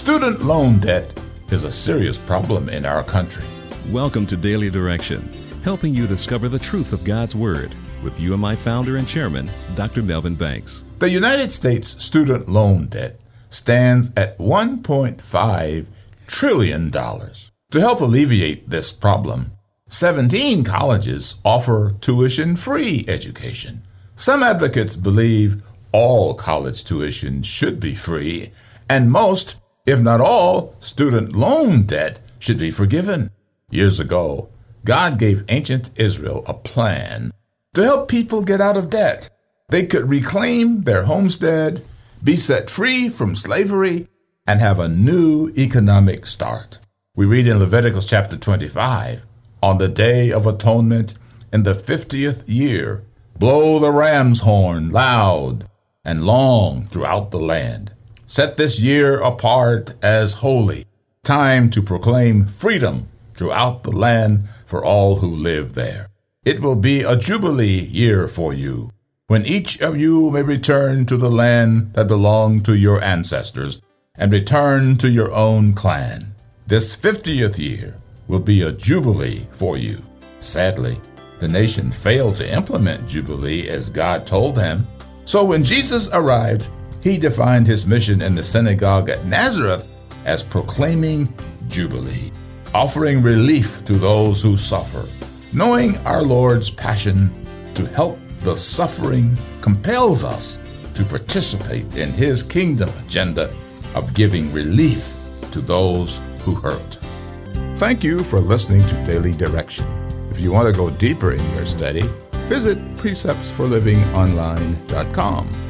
Student loan debt is a serious problem in our country. Welcome to Daily Direction, helping you discover the truth of God's Word with UMI founder and chairman, Dr. Melvin Banks. The United States student loan debt stands at $1.5 trillion. To help alleviate this problem, 17 colleges offer tuition free education. Some advocates believe all college tuition should be free, and most, if not all, student loan debt should be forgiven. Years ago, God gave ancient Israel a plan to help people get out of debt. They could reclaim their homestead, be set free from slavery, and have a new economic start. We read in Leviticus chapter 25 On the day of atonement, in the fiftieth year, blow the ram's horn loud and long throughout the land. Set this year apart as holy, time to proclaim freedom throughout the land for all who live there. It will be a jubilee year for you, when each of you may return to the land that belonged to your ancestors and return to your own clan. This 50th year will be a jubilee for you. Sadly, the nation failed to implement Jubilee as God told them. So when Jesus arrived, he defined his mission in the synagogue at Nazareth as proclaiming Jubilee, offering relief to those who suffer. Knowing our Lord's passion to help the suffering compels us to participate in his kingdom agenda of giving relief to those who hurt. Thank you for listening to Daily Direction. If you want to go deeper in your study, visit preceptsforlivingonline.com.